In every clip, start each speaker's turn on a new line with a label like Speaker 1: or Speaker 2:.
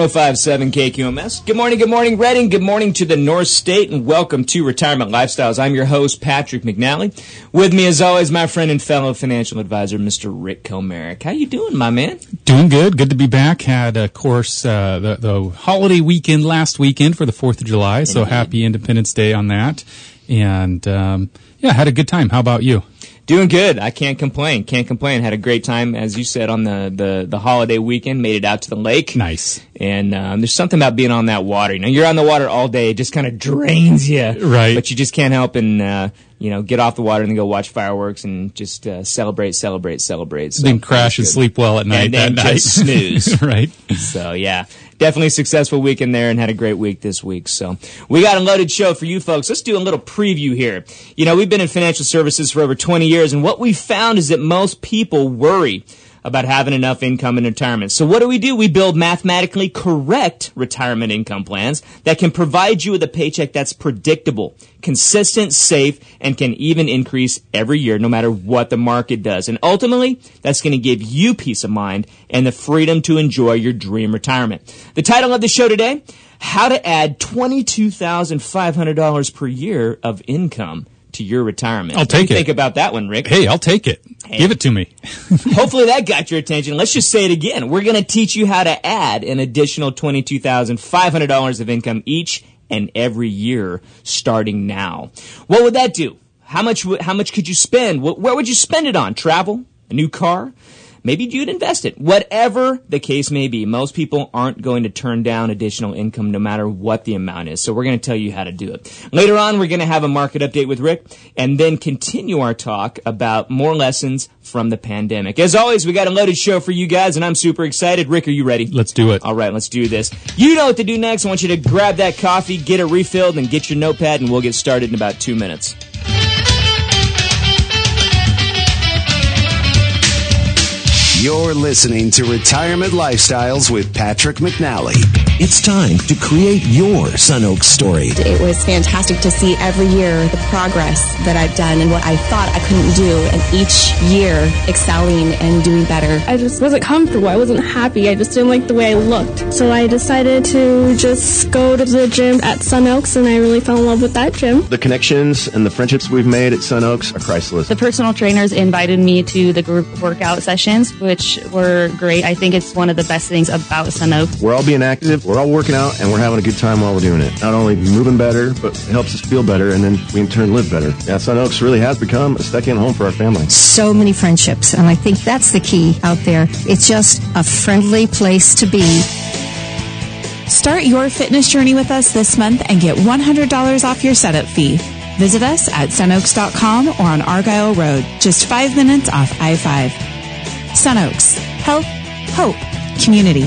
Speaker 1: 1057 KQMS. Good morning, good morning, Redding. Good morning to the North State, and welcome to Retirement Lifestyles. I'm your host, Patrick McNally. With me, as always, my friend and fellow financial advisor, Mr. Rick Comerick. How you doing, my man?
Speaker 2: Doing good. Good to be back. Had, of course, uh, the, the holiday weekend last weekend for the 4th of July, so
Speaker 1: Indeed.
Speaker 2: happy Independence Day on that. And, um, yeah, had a good time. How about you?
Speaker 1: Doing good. I can't complain. Can't complain. Had a great time, as you said, on the, the, the holiday weekend. Made it out to the lake.
Speaker 2: Nice.
Speaker 1: And um, there's something about being on that water. You know, you're on the water all day. It just kind of drains you.
Speaker 2: Right.
Speaker 1: But you just can't help and, uh, you know, get off the water and then go watch fireworks and just uh, celebrate, celebrate, celebrate. So,
Speaker 2: then crash and sleep well at night
Speaker 1: And then
Speaker 2: that night.
Speaker 1: just snooze.
Speaker 2: right.
Speaker 1: So yeah, definitely successful weekend there and had a great week this week. So we got a loaded show for you folks. Let's do a little preview here. You know, we've been in financial services for over 20 years and what we found is that most people worry about having enough income in retirement. So what do we do? We build mathematically correct retirement income plans that can provide you with a paycheck that's predictable, consistent, safe, and can even increase every year no matter what the market does. And ultimately, that's going to give you peace of mind and the freedom to enjoy your dream retirement. The title of the show today, how to add $22,500 per year of income to your retirement.
Speaker 2: I'll
Speaker 1: What do
Speaker 2: take
Speaker 1: you
Speaker 2: it.
Speaker 1: Think about that one, Rick.
Speaker 2: Hey, I'll take it. Give it to me.
Speaker 1: Hopefully that got your attention. Let's just say it again. We're going to teach you how to add an additional $22,500 of income each and every year starting now. What would that do? How much, how much could you spend? Wh- Where would you spend it on? Travel? A new car? Maybe you'd invest it. Whatever the case may be, most people aren't going to turn down additional income no matter what the amount is. So we're going to tell you how to do it. Later on, we're going to have a market update with Rick and then continue our talk about more lessons from the pandemic. As always, we got a loaded show for you guys and I'm super excited. Rick, are you ready?
Speaker 2: Let's do it.
Speaker 1: All right, let's do this. You know what to do next. I want you to grab that coffee, get it refilled, and get your notepad, and we'll get started in about two minutes.
Speaker 3: You're listening to Retirement Lifestyles with Patrick McNally. It's time to create your Sun Oak story.
Speaker 4: It was fantastic to see every year the progress that I've done and what I thought I couldn't do, and each year excelling and doing better.
Speaker 5: I just wasn't comfortable. I wasn't happy. I just didn't like the way I looked. So I decided to just go to the gym at Sun Oaks, and I really fell in love with that gym.
Speaker 6: The connections and the friendships we've made at Sun Oaks are priceless.
Speaker 7: The personal trainers invited me to the group workout sessions, which were great. I think it's one of the best things about Sun Oak.
Speaker 6: We're all being active, we're all working out, and we're having a good time while we're doing it. Not only moving better, but it helps us feel better, and then we in turn live better. Yeah, Sun Oaks really has become a second home for our family.
Speaker 8: so many friendships, and I think that's the key out there. It's just a friendly place to be.
Speaker 9: Start your fitness journey with us this month and get $100 off your setup fee. Visit us at sunoaks.com or on Argyle Road, just five minutes off I 5. Sunoaks. Health, hope, community.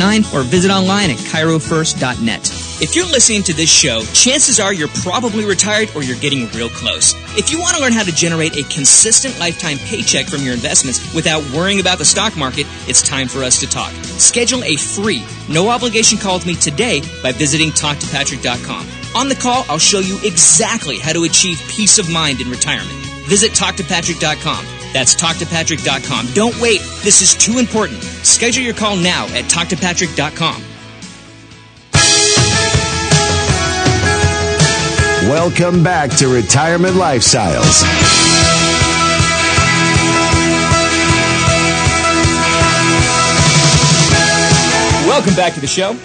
Speaker 1: or visit online at chirofirst.net. If you're listening to this show, chances are you're probably retired or you're getting real close. If you want to learn how to generate a consistent lifetime paycheck from your investments without worrying about the stock market, it's time for us to talk. Schedule a free, no obligation call with me today by visiting talktopatrick.com. On the call, I'll show you exactly how to achieve peace of mind in retirement. Visit TalkToPatrick.com. That's TalkToPatrick.com. Don't wait. This is too important. Schedule your call now at TalkToPatrick.com.
Speaker 3: Welcome back to Retirement Lifestyles.
Speaker 1: Welcome back to the show.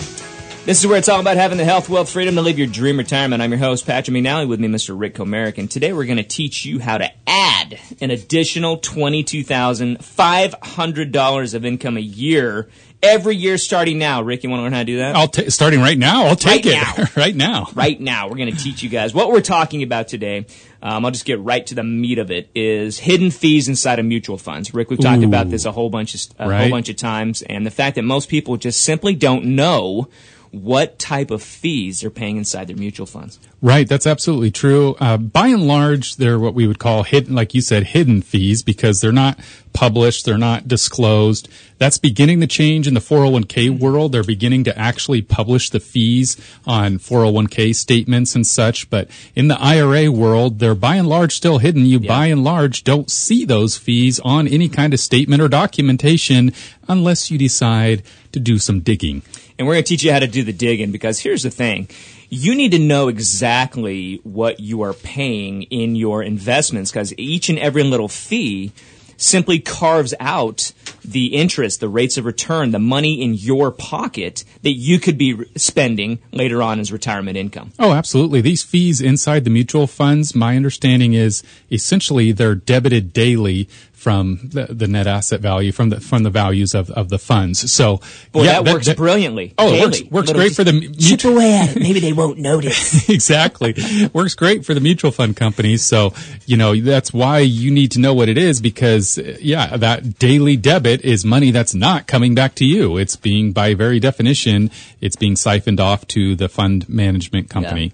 Speaker 1: This is where it's all about having the health, wealth, freedom to live your dream retirement. I'm your host, Patrick McNally, with me, Mr. Rick Comerick, and today we're going to teach you how to add an additional $22,500 of income a year every year starting now. Rick, you want to learn how to do that?
Speaker 2: I'll ta- starting right now. I'll take
Speaker 1: Right
Speaker 2: it
Speaker 1: now.
Speaker 2: right now.
Speaker 1: right now. We're going to teach you guys what we're talking about today. Um, I'll just get right to the meat of it. Is hidden fees inside of mutual funds. Rick, we've talked
Speaker 2: Ooh.
Speaker 1: about this a whole bunch of a whole bunch of times, and the fact that most people just simply don't know what type of fees they're paying inside their mutual funds.
Speaker 2: Right, that's absolutely true. Uh, by and large, they're what we would call hidden, like you said, hidden fees because they're not published, they're not disclosed. That's beginning to change in the 401k world. They're beginning to actually publish the fees on 401k statements and such. But in the IRA world, they're by and large still hidden. You by and large don't see those fees on any kind of statement or documentation unless you decide to do some digging.
Speaker 1: And we're going to teach you how to do the digging because here's the thing. You need to know exactly what you are paying in your investments because each and every little fee simply carves out the interest, the rates of return, the money in your pocket that you could be spending later on as retirement income.
Speaker 2: Oh, absolutely. These fees inside the mutual funds, my understanding is essentially they're debited daily from the, the net asset value from the from the values of, of the funds. So
Speaker 1: Boy,
Speaker 2: yeah,
Speaker 1: that, works brilliantly.
Speaker 2: Oh, it works, works
Speaker 1: Little
Speaker 2: great for the
Speaker 1: chip away at it. Maybe they won't notice.
Speaker 2: exactly. Works great for the mutual fund companies. So, you know, that's why you need to know what it is because, yeah, that daily debit is money that's not coming back to you. It's being, by very definition, it's being siphoned off to the fund management company.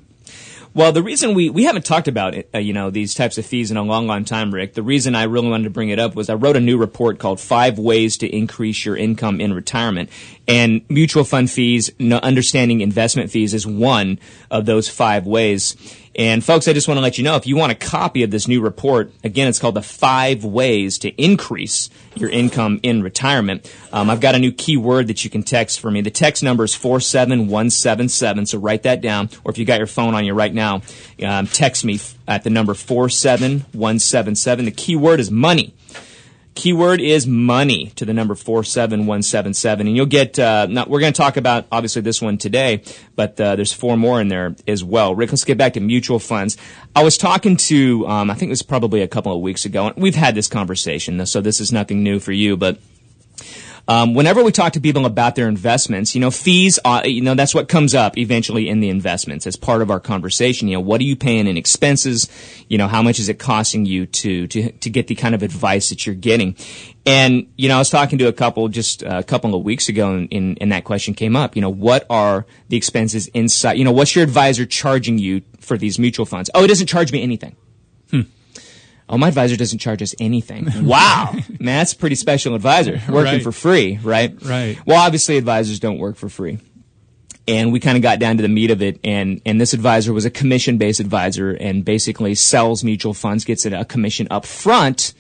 Speaker 1: Well, the reason we, we haven't talked about it, uh, you know, these types of fees in a long, long time, Rick, the reason I really wanted to bring it up was I wrote a new report called Five Ways to Increase Your Income in Retirement. And mutual fund fees, understanding investment fees is one of those five ways. And folks, I just want to let you know if you want a copy of this new report, again, it's called the five ways to increase your income in retirement. Um, I've got a new keyword that you can text for me. The text number is 47177. So write that down. Or if you got your phone on you right now, um, text me at the number 47177. The keyword is money. Keyword is money to the number 47177. And you'll get, uh, not, we're going to talk about obviously this one today, but uh, there's four more in there as well. Rick, let's get back to mutual funds. I was talking to, um, I think it was probably a couple of weeks ago, and we've had this conversation, so this is nothing new for you, but um, whenever we talk to people about their investments, you know, fees, uh, you know, that's what comes up eventually in the investments as part of our conversation. You know, what are you paying in expenses? You know, how much is it costing you to, to, to get the kind of advice that you're getting? And, you know, I was talking to a couple just a couple of weeks ago and, and, and that question came up. You know, what are the expenses inside? You know, what's your advisor charging you for these mutual funds? Oh, it doesn't charge me anything. Oh, my advisor doesn't charge us anything. Wow. Man, that's a pretty special advisor. Working
Speaker 2: Right.
Speaker 1: for free, right?
Speaker 2: Right.
Speaker 1: Well, obviously advisors don't work for free. And we kind of got down to the meat of it. And, and this advisor was a commission based advisor and basically sells mutual funds, gets a commission up front.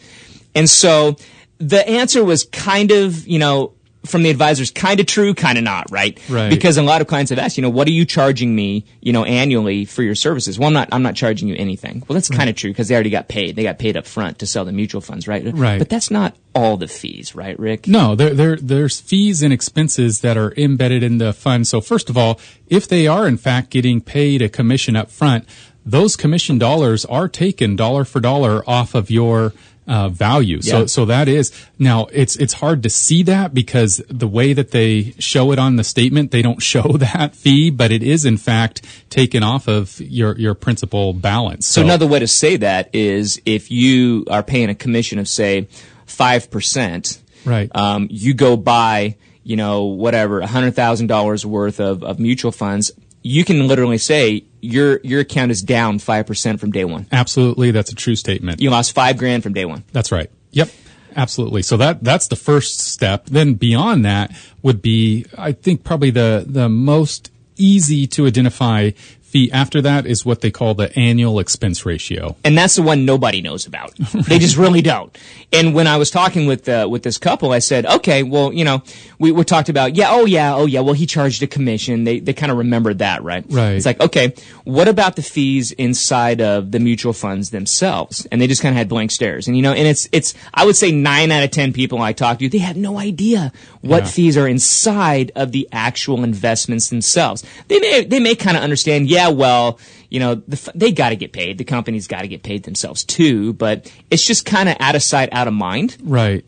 Speaker 1: And so the answer was kind of, you know, from the advisors, kind of true, kind of not, right?
Speaker 2: Right.
Speaker 1: Because a lot of clients have asked, you know, what are you charging me, you know, annually for your services? Well, I'm not, I'm not charging you anything. Well, that's kind of true because they already got paid. They got paid up front to sell the mutual funds, right?
Speaker 2: Right.
Speaker 1: But that's not all the fees, right, Rick?
Speaker 2: No, there, there, there's fees and expenses that are embedded in the fund. So first of all, if they are in fact getting paid a commission up front, those commission dollars are taken dollar for dollar off of your uh, value. So,
Speaker 1: Yeah.
Speaker 2: so that is now it's it's hard to see that because the way that they show it on the statement, they don't show that fee, but it is in fact taken off of your your principal balance.
Speaker 1: So another way to say that is if you are paying a commission of say five percent,
Speaker 2: Right.
Speaker 1: Um, you go buy, you know, whatever, a hundred thousand dollars worth of, of mutual funds. You can literally say your your account is down five percent from day one.
Speaker 2: absolutely, that's a true statement.
Speaker 1: You lost five grand from day one.
Speaker 2: That's right. Yep. Absolutely. So that that's the first step. Then beyond that would be I think probably the the most easy to identify fee after that is what they call the annual expense ratio.
Speaker 1: and that's the one nobody knows about. They just really don't. And when I was talking with uh, with this couple, I said, "Okay, well, you know, we, we talked about, yeah, oh yeah, oh yeah, well, he charged a commission. They they kind of remembered that, right?
Speaker 2: Right.
Speaker 1: It's like, okay, what about the fees inside of the mutual funds themselves? And they just kind of had blank stares. And you know, and it's it's I would say nine out of ten people I talk to, they have no idea what
Speaker 2: Yeah.
Speaker 1: fees are inside of the actual investments themselves. They may they may kind of understand, yeah, well, you know, the, they got to get paid. The company's got to get paid themselves too, but it's just kind of out of sight, out of mind.
Speaker 2: Right.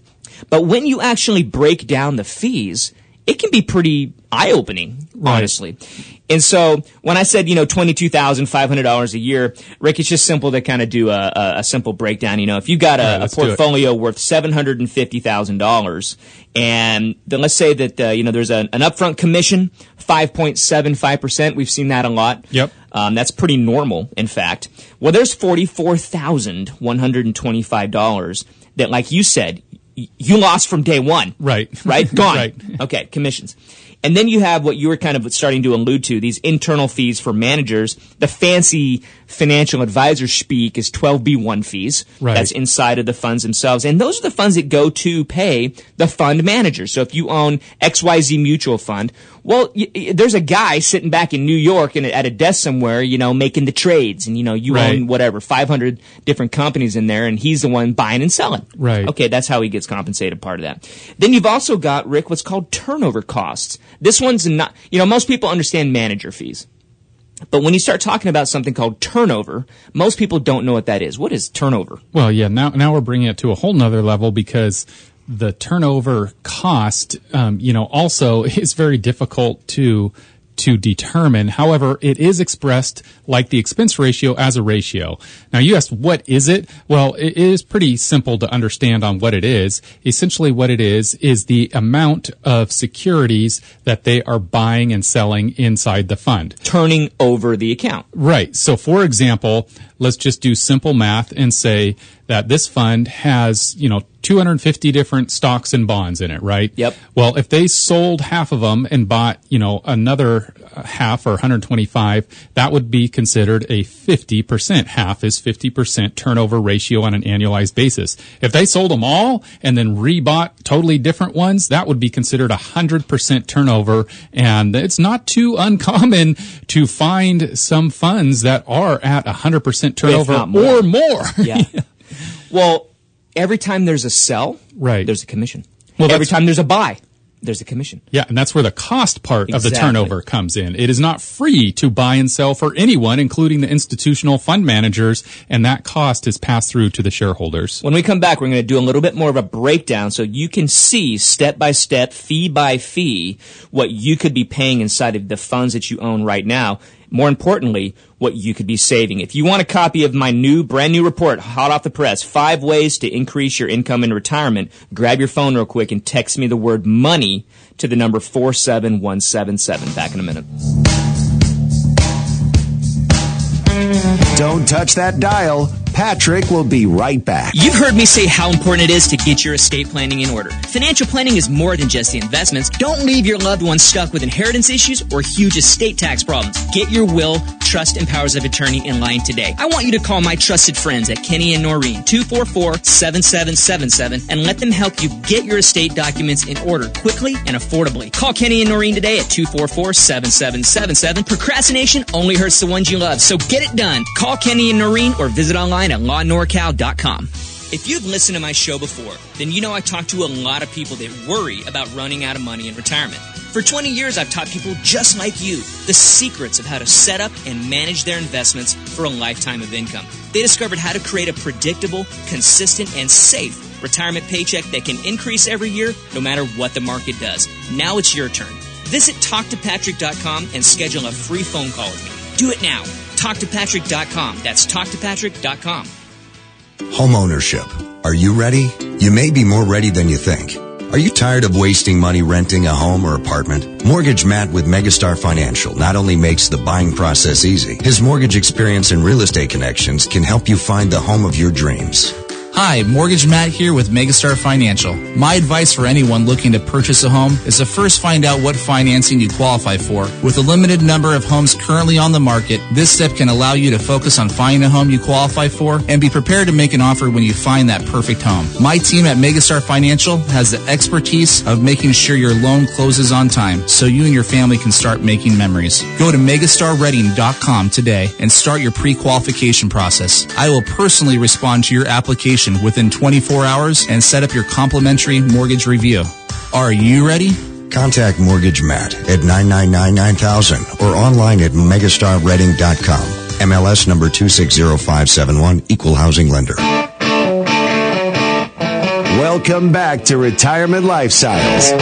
Speaker 1: But when you actually break down the fees, it can be pretty eye opening,
Speaker 2: Right.
Speaker 1: honestly. And so when I said, you know, $22,500 a year, Rick, it's just simple to kind of do a, a, a simple breakdown. You know, if you got
Speaker 2: Right,
Speaker 1: a, a
Speaker 2: do it.
Speaker 1: portfolio worth $750,000 and then let's say that, uh, you know, there's an, an upfront commission, 5.75%. We've seen that a lot.
Speaker 2: Yep.
Speaker 1: Um, that's pretty normal, in fact. Well, there's $44,125 that, like you said, you lost from day one.
Speaker 2: Right.
Speaker 1: Right? Gone.
Speaker 2: Right.
Speaker 1: Okay, commissions. And then you have what you were kind of starting to allude to, these internal fees for managers. The fancy financial advisor speak is 12B1 fees.
Speaker 2: Right.
Speaker 1: That's inside of the funds themselves. And those are the funds that go to pay the fund manager. So if you own XYZ mutual fund, well, y- y- there's a guy sitting back in New York and at a desk somewhere, you know, making the trades. And, you know, you
Speaker 2: Right.
Speaker 1: own whatever, 500 different companies in there and he's the one buying and selling.
Speaker 2: Right.
Speaker 1: Okay, that's how he gets compensated part of that. Then you've also got, Rick, what's called turnover costs. This one's not, you know, most people understand manager fees. But when you start talking about something called turnover, most people don't know what that is. What is turnover?
Speaker 2: Well, yeah. Now, now we're bringing it to a whole nother level because the turnover cost, um, you know, also is very difficult to to determine. However, it is expressed like the expense ratio as a ratio. Now, you asked, what is it? Well, it is pretty simple to understand on what it is. Essentially, what it is is the amount of securities that they are buying and selling inside the fund.
Speaker 1: Turning over the account.
Speaker 2: Right. So, for example, let's just do simple math and say that this fund has, you know, 250 different stocks and bonds in it, right?
Speaker 1: Yep.
Speaker 2: Well, if they sold half of them and bought, you know, another uh, half or 125, that would be considered a 50%. Half is 50% turnover ratio on an annualized basis. If they sold them all and then rebought totally different ones, that would be considered a 100% turnover. And it's not too uncommon to find some funds that are at 100% turnover
Speaker 1: more.
Speaker 2: or more.
Speaker 1: Yeah. well, every time there's a sell,
Speaker 2: Right.
Speaker 1: there's a commission.
Speaker 2: Well,
Speaker 1: every time there's a buy, there's a commission.
Speaker 2: Yeah, and that's where the cost part of the turnover comes in. It is not free to buy and sell for anyone, including the institutional fund managers, and that cost is passed through to the shareholders.
Speaker 1: When we come back, we're going to do a little bit more of a breakdown so you can see step by step, fee by fee, what you could be paying inside of the funds that you own right now. More importantly, what you could be saving. If you want a copy of my new, brand new report, hot off the press, five ways to increase your income in retirement, grab your phone real quick and text me the word money to the number 47177. Back in a minute.
Speaker 3: Don't touch that dial. Patrick will be right back.
Speaker 10: You've heard me say how important it is to get your estate planning in order. Financial planning is more than just the investments. Don't leave your loved ones stuck with inheritance issues or huge estate tax problems. Get your will, trust, and powers of attorney in line today. I want you to call my trusted friends at Kenny and Norine, 244-7777, and let them help you get your estate documents in order quickly and affordably. Call Kenny and Norine today at 244-7777. Procrastination only hurts the ones you love, so get it done. Call Kenny and Norine or visit online at lawnorcal.com. If you've listened to my show before, then you know I talk to a lot of people that worry about running out of money in retirement. For 20 years, I've taught people just like you the secrets of how to set up and manage their investments for a lifetime of income. They discovered how to create a predictable, consistent, and safe retirement paycheck that can increase every year no matter what the market does. Now it's your turn. Visit talktopatrick.com and schedule a free phone call with me. Do it now. Talktopatrick.com. That's talktopatrick.com.
Speaker 11: Homeownership. Are you ready? You may be more ready than you think. Are you tired of wasting money renting a home or apartment? Mortgage Matt with Megastar Financial not only makes the buying process easy, his mortgage experience and real estate connections can help you find the home of your dreams.
Speaker 12: Hi, Mortgage Matt here with Megastar Financial. My advice for anyone looking to purchase a home is to first find out what financing you qualify for. With a limited number of homes currently on the market, this step can allow you to focus on finding a home you qualify for and be prepared to make an offer when you find that perfect home. My team at Megastar Financial has the expertise of making sure your loan closes on time so you and your family can start making memories. Go to megastarreading.com today and start your pre-qualification process. I will personally respond to your application within 24 hours and set up your complimentary mortgage review. Are you ready?
Speaker 11: Contact Mortgage Matt at 999-9000 or online at megastarreading.com. MLS number 260571, Equal Housing Lender.
Speaker 3: Welcome back to Retirement Lifestyles.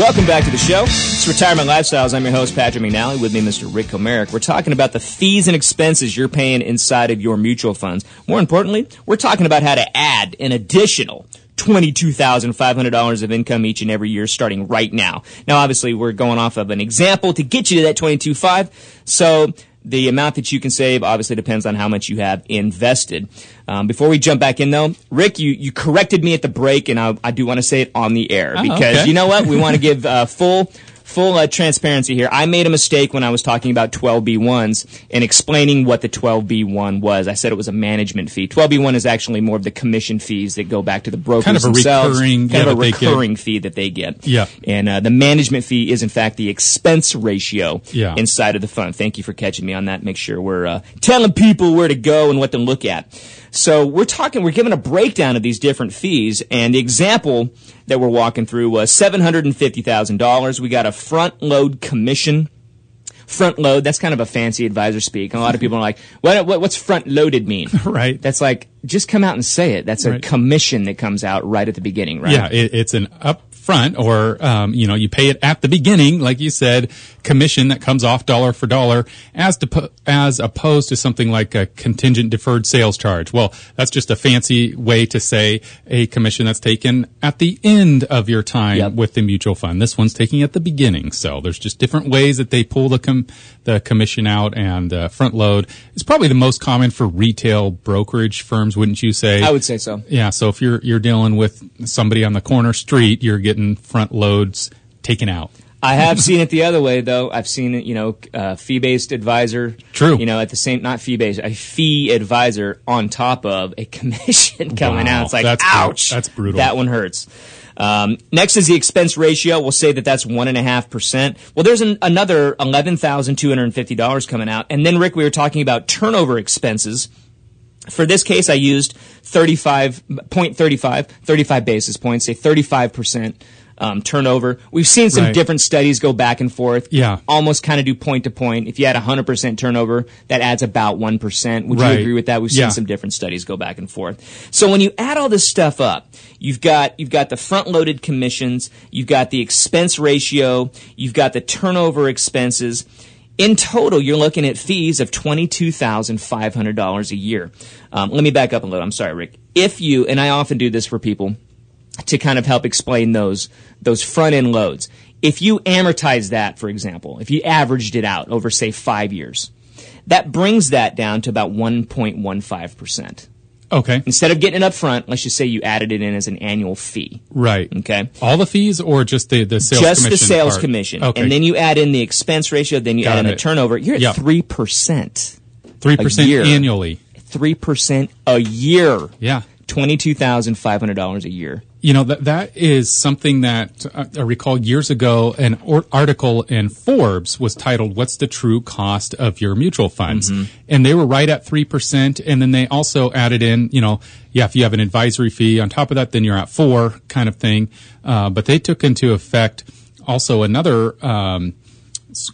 Speaker 1: Welcome back to the show. It's Retirement Lifestyles. I'm your host, Patrick McNally. With me, Mr. Rick Comerick. We're talking about the fees and expenses you're paying inside of your mutual funds. More importantly, we're talking about how to add an additional $22,500 of income each and every year starting right now. Now, obviously, we're going off of an example to get you to that 22.5. So the amount that you can save obviously depends on how much you have invested. Um, before we jump back in though, Rick, you, you corrected me at the break and I, I do want to say it on the air
Speaker 2: Oh,
Speaker 1: because
Speaker 2: okay.
Speaker 1: you know what? We want to give uh, full full uh, transparency here. I made a mistake when I was talking about 12B1s and explaining what the 12B1 was. I said it was a management fee. 12B1 is actually more of the commission fees that go back to the brokers
Speaker 2: Kind of a
Speaker 1: themselves.
Speaker 2: recurring-
Speaker 1: kind
Speaker 2: yeah,
Speaker 1: of a recurring fee that they get.
Speaker 2: Yeah.
Speaker 1: And uh, the management fee is in fact the expense ratio
Speaker 2: Yeah.
Speaker 1: inside of the fund. Thank you for catching me on that. Make sure we're uh, telling people where to go and what to look at. So we're talking, we're giving a breakdown of these different fees, and the example that we're walking through was seven hundred and fifty thousand dollars. We got a front load commission. Front load, that's kind of a fancy advisor speak. And a lot of people are like, what, what, what's front loaded mean?
Speaker 2: right.
Speaker 1: That's like, just come out and say it. That's a
Speaker 2: Right.
Speaker 1: commission that comes out right at the beginning, right?
Speaker 2: Yeah, it, it's an upfront, or um, you know, you pay it at the beginning, like you said, commission that comes off dollar for dollar, as to, as opposed to something like a contingent deferred sales charge. Well, that's just a fancy way to say a commission that's taken at the end of your time
Speaker 1: Yep.
Speaker 2: with the mutual fund. This one's taking at the beginning, so there's just different ways that they pull the com- the commission out and uh, front load. It's probably the most common for retail brokerage firms, wouldn't you say?
Speaker 1: I would say so.
Speaker 2: Yeah, so if you're you're dealing with somebody on the corner street, you're getting front loads taken out.
Speaker 1: I have seen it the other way, though. I've seen it, you know, uh, fee-based advisor.
Speaker 2: True.
Speaker 1: You know, at the same, not fee-based, a fee advisor on top of a commission coming
Speaker 2: Wow,
Speaker 1: out. It's like,
Speaker 2: that's
Speaker 1: ouch.
Speaker 2: that's brutal.
Speaker 1: That one hurts. Um, next is the expense ratio. We'll say that that's one and a half percent. Well, there's an, another eleven thousand two hundred fifty dollars coming out, and then Rick, we were talking about turnover expenses. For this case, I used 35, 0.35, 35 basis points, say 35% um, turnover. We've seen some
Speaker 2: Right.
Speaker 1: different studies go back and forth.
Speaker 2: Yeah.
Speaker 1: Almost kind of do point to point. If you had 100% turnover, that adds about 1%. Would
Speaker 2: Right.
Speaker 1: you agree with that? We've
Speaker 2: Yeah.
Speaker 1: seen some different studies go back and forth. So when you add all this stuff up, you've got, you've got the front loaded commissions, you've got the expense ratio, you've got the turnover expenses. In total, you're looking at fees of $22,500 a year. Um, let me back up a little. I'm sorry, Rick. If you, and I often do this for people to kind of help explain those, those front end loads. If you amortize that, for example, if you averaged it out over, say, five years, that brings that down to about 1.15%.
Speaker 2: Okay.
Speaker 1: Instead of getting it up front, let's just say you added it in as an annual fee.
Speaker 2: Right.
Speaker 1: Okay.
Speaker 2: All the fees or just the, the sales
Speaker 1: just
Speaker 2: commission?
Speaker 1: the sales
Speaker 2: part?
Speaker 1: commission.
Speaker 2: Okay.
Speaker 1: And then you add in the expense ratio, then you
Speaker 2: Got
Speaker 1: add in the turnover. You're at
Speaker 2: Yep.
Speaker 1: 3%.
Speaker 2: 3%
Speaker 1: year.
Speaker 2: annually.
Speaker 1: 3% a year.
Speaker 2: Yeah.
Speaker 1: $22,500 a year.
Speaker 2: You know, that, that is something that uh, I recall years ago, an or- article in Forbes was titled, What's the True Cost of Your Mutual Funds?
Speaker 1: Mm-hmm.
Speaker 2: And they were right at 3%. And then they also added in, you know, yeah, if you have an advisory fee on top of that, then you're at four kind of thing. Uh, but they took into effect also another, um,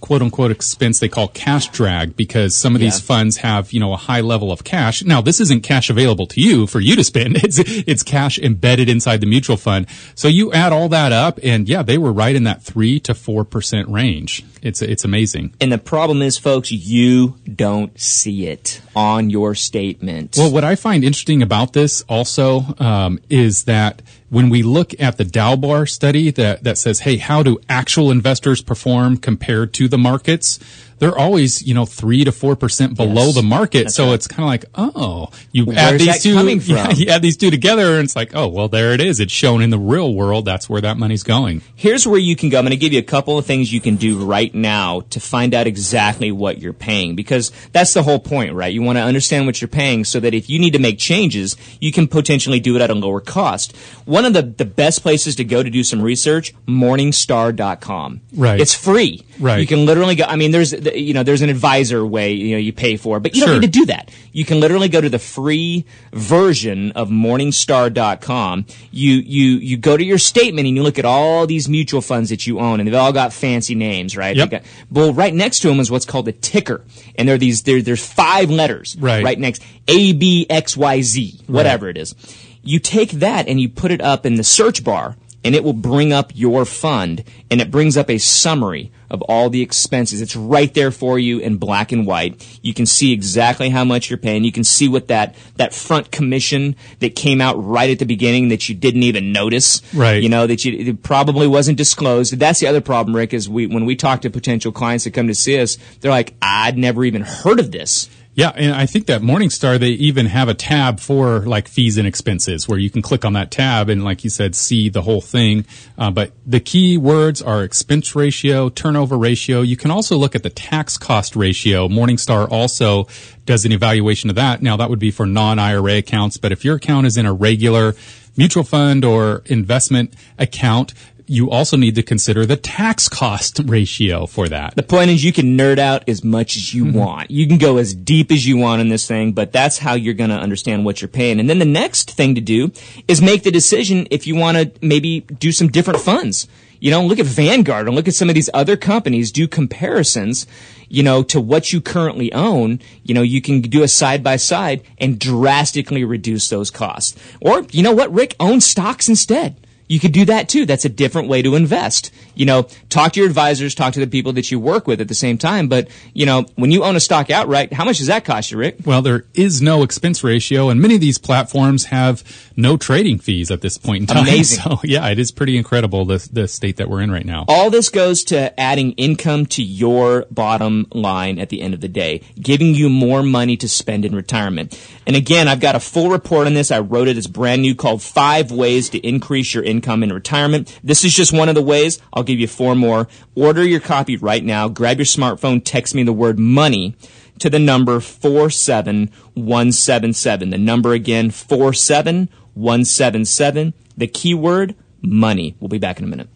Speaker 2: quote unquote expense they call cash drag because some of these funds have, you know, a high level of cash. Now, this isn't cash available to you for you to spend. It's, it's cash embedded inside the mutual fund. So you add all that up and yeah, they were right in that three to 4% range. It's, it's amazing.
Speaker 1: And the problem is, folks, you don't see it on your statement.
Speaker 2: Well, what I find interesting about this also um, is that when we look at the Dalbar study that, that says, hey, how do actual investors perform compared to the markets? They're always, you know, three to four percent below
Speaker 1: Yes.
Speaker 2: the market.
Speaker 1: That's
Speaker 2: so
Speaker 1: right.
Speaker 2: it's kind of like, oh, you
Speaker 1: Where's
Speaker 2: add these two, yeah, you add these two together, and it's like, oh, well, there it is. It's shown in the real world. That's where that money's going.
Speaker 1: Here's where you can go. I'm going to give you a couple of things you can do right now to find out exactly what you're paying because that's the whole point, right? You want to understand what you're paying so that if you need to make changes, you can potentially do it at a lower cost. One of the, the best places to go to do some research, morningstar.com.
Speaker 2: Right.
Speaker 1: It's free.
Speaker 2: Right.
Speaker 1: You can literally go, I mean, there's, you know, there's an advisor way, you know, you pay for, but you
Speaker 2: Sure.
Speaker 1: don't need to do that. You can literally go to the free version of morningstar.com. You, you, you go to your statement and you look at all these mutual funds that you own and they've all got fancy names, right?
Speaker 2: Yep.
Speaker 1: Got- well, right next to them is what's called a ticker. And there are these, there, there's five letters.
Speaker 2: Right.
Speaker 1: Right next. A, B, X, Y, Z. Whatever it is. You take that and you put it up in the search bar and it will bring up your fund and it brings up a summary of all the expenses. It's right there for you in black and white. You can see exactly how much you're paying. You can see what that, that front commission that came out right at the beginning that you didn't even notice.
Speaker 2: Right.
Speaker 1: You know, that you, it probably wasn't disclosed. That's the other problem, Rick, is we, when we talk to potential clients that come to see us, they're like, I'd never even heard of this.
Speaker 2: Yeah, and I think that Morningstar they even have a tab for like fees and expenses where you can click on that tab and, like you said, see the whole thing. Uh, but the key words are expense ratio, turnover ratio. You can also look at the tax cost ratio. Morningstar also does an evaluation of that. Now that would be for non-IRA accounts, but if your account is in a regular mutual fund or investment account, you also need to consider the tax cost ratio for that.
Speaker 1: The point is, you can nerd out as much as you mm-hmm. want. You can go as deep as you want in this thing, but that's how you're going to understand what you're paying. And then the next thing to do is make the decision if you want to maybe do some different funds. You know, look at Vanguard and look at some of these other companies, do comparisons, you know, to what you currently own. You know, you can do a side by side and drastically reduce those costs. Or, you know what, Rick, own stocks instead. You could do that too. That's a different way to invest. You know, talk to your advisors, talk to the people that you work with at the same time. But, you know, when you own a stock outright, how much does that cost you, Rick?
Speaker 2: Well, there is no expense ratio, and many of these platforms have no trading fees at this point in time.
Speaker 1: Amazing.
Speaker 2: So, yeah, it is pretty incredible the the state that we're in right now.
Speaker 1: All this goes to adding income to your bottom line at the end of the day, giving you more money to spend in retirement. And again, I've got a full report on this. I wrote it. It's brand new called Five Ways to Increase Your Income in Retirement. This is just one of the ways. I'll give you four more. Order your copy right now. Grab your smartphone, text me the word money to the number 47177. The number again, 47177. The keyword, money. We'll be back in a minute.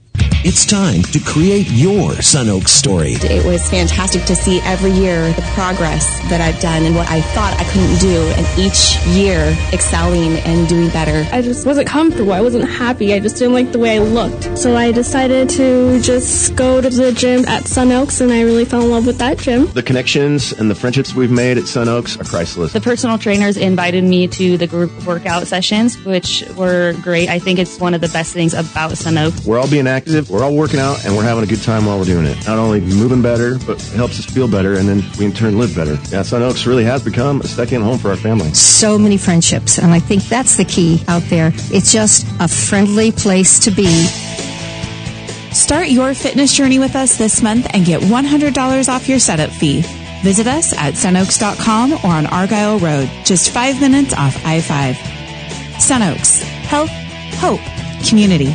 Speaker 3: It's time to create your Sun Oak story.
Speaker 4: It was fantastic to see every year the progress that I've done and what I thought I couldn't do, and each year excelling and doing better.
Speaker 5: I just wasn't comfortable. I wasn't happy. I just didn't like the way I looked. So I decided to just go to the gym at Sun Oaks, and I really fell in love with that gym.
Speaker 6: The connections and the friendships we've made at Sun Oaks are priceless.
Speaker 7: The personal trainers invited me to the group workout sessions, which were great. I think it's one of the best things about Sun Oaks.
Speaker 6: We're all being active, we're all working out, and we're having a good time while we're doing it. Not only moving better, but it helps us feel better, and then we in turn live better. Yeah, Sun Oaks really has become a second home for our family.
Speaker 8: So many friendships, and I think that's the key out there. It's just a friendly place to be.
Speaker 9: Start your fitness journey with us this month and get $100 off your setup fee. Visit us at sunoaks.com or on Argyle Road, just five minutes off I 5. Sunoaks. Health, hope, community.